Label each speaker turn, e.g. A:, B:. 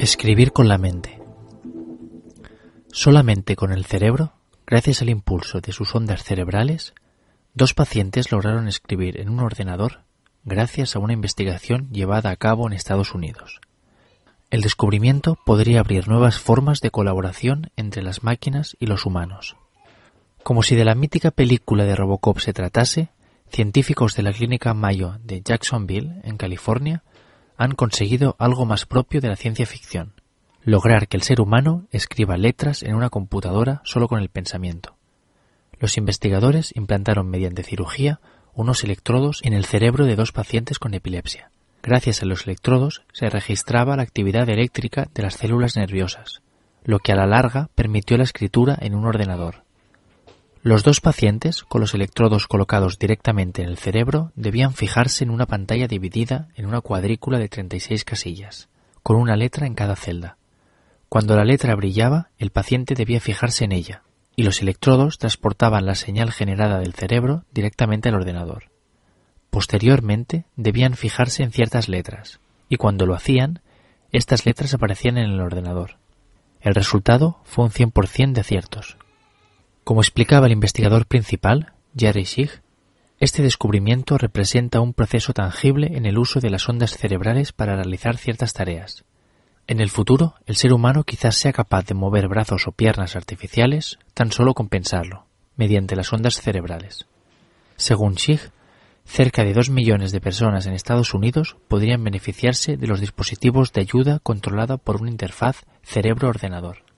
A: Escribir con la mente. Solamente con el cerebro, gracias al impulso de sus ondas cerebrales, dos pacientes lograron escribir en un ordenador gracias a una investigación llevada a cabo en Estados Unidos. El descubrimiento podría abrir nuevas formas de colaboración entre las máquinas y los humanos. Como si de la mítica película de Robocop se tratase, científicos de la clínica Mayo de Jacksonville, en California, han conseguido algo más propio de la ciencia ficción, lograr que el ser humano escriba letras en una computadora solo con el pensamiento. Los investigadores implantaron mediante cirugía unos electrodos en el cerebro de dos pacientes con epilepsia. Gracias a los electrodos se registraba la actividad eléctrica de las células nerviosas, lo que a la larga permitió la escritura en un ordenador. Los dos pacientes, con los electrodos colocados directamente en el cerebro, debían fijarse en una pantalla dividida en una cuadrícula de 36 casillas, con una letra en cada celda. Cuando la letra brillaba, el paciente debía fijarse en ella, y los electrodos transportaban la señal generada del cerebro directamente al ordenador. Posteriormente, debían fijarse en ciertas letras, y cuando lo hacían, estas letras aparecían en el ordenador. El resultado fue un 100% de aciertos. Como explicaba el investigador principal, Jerry Schick, este descubrimiento representa un proceso tangible en el uso de las ondas cerebrales para realizar ciertas tareas. En el futuro, el ser humano quizás sea capaz de mover brazos o piernas artificiales tan solo con pensarlo, mediante las ondas cerebrales. Según Schick, cerca de dos millones de personas en Estados Unidos podrían beneficiarse de los dispositivos de ayuda controlada por una interfaz cerebro-ordenador.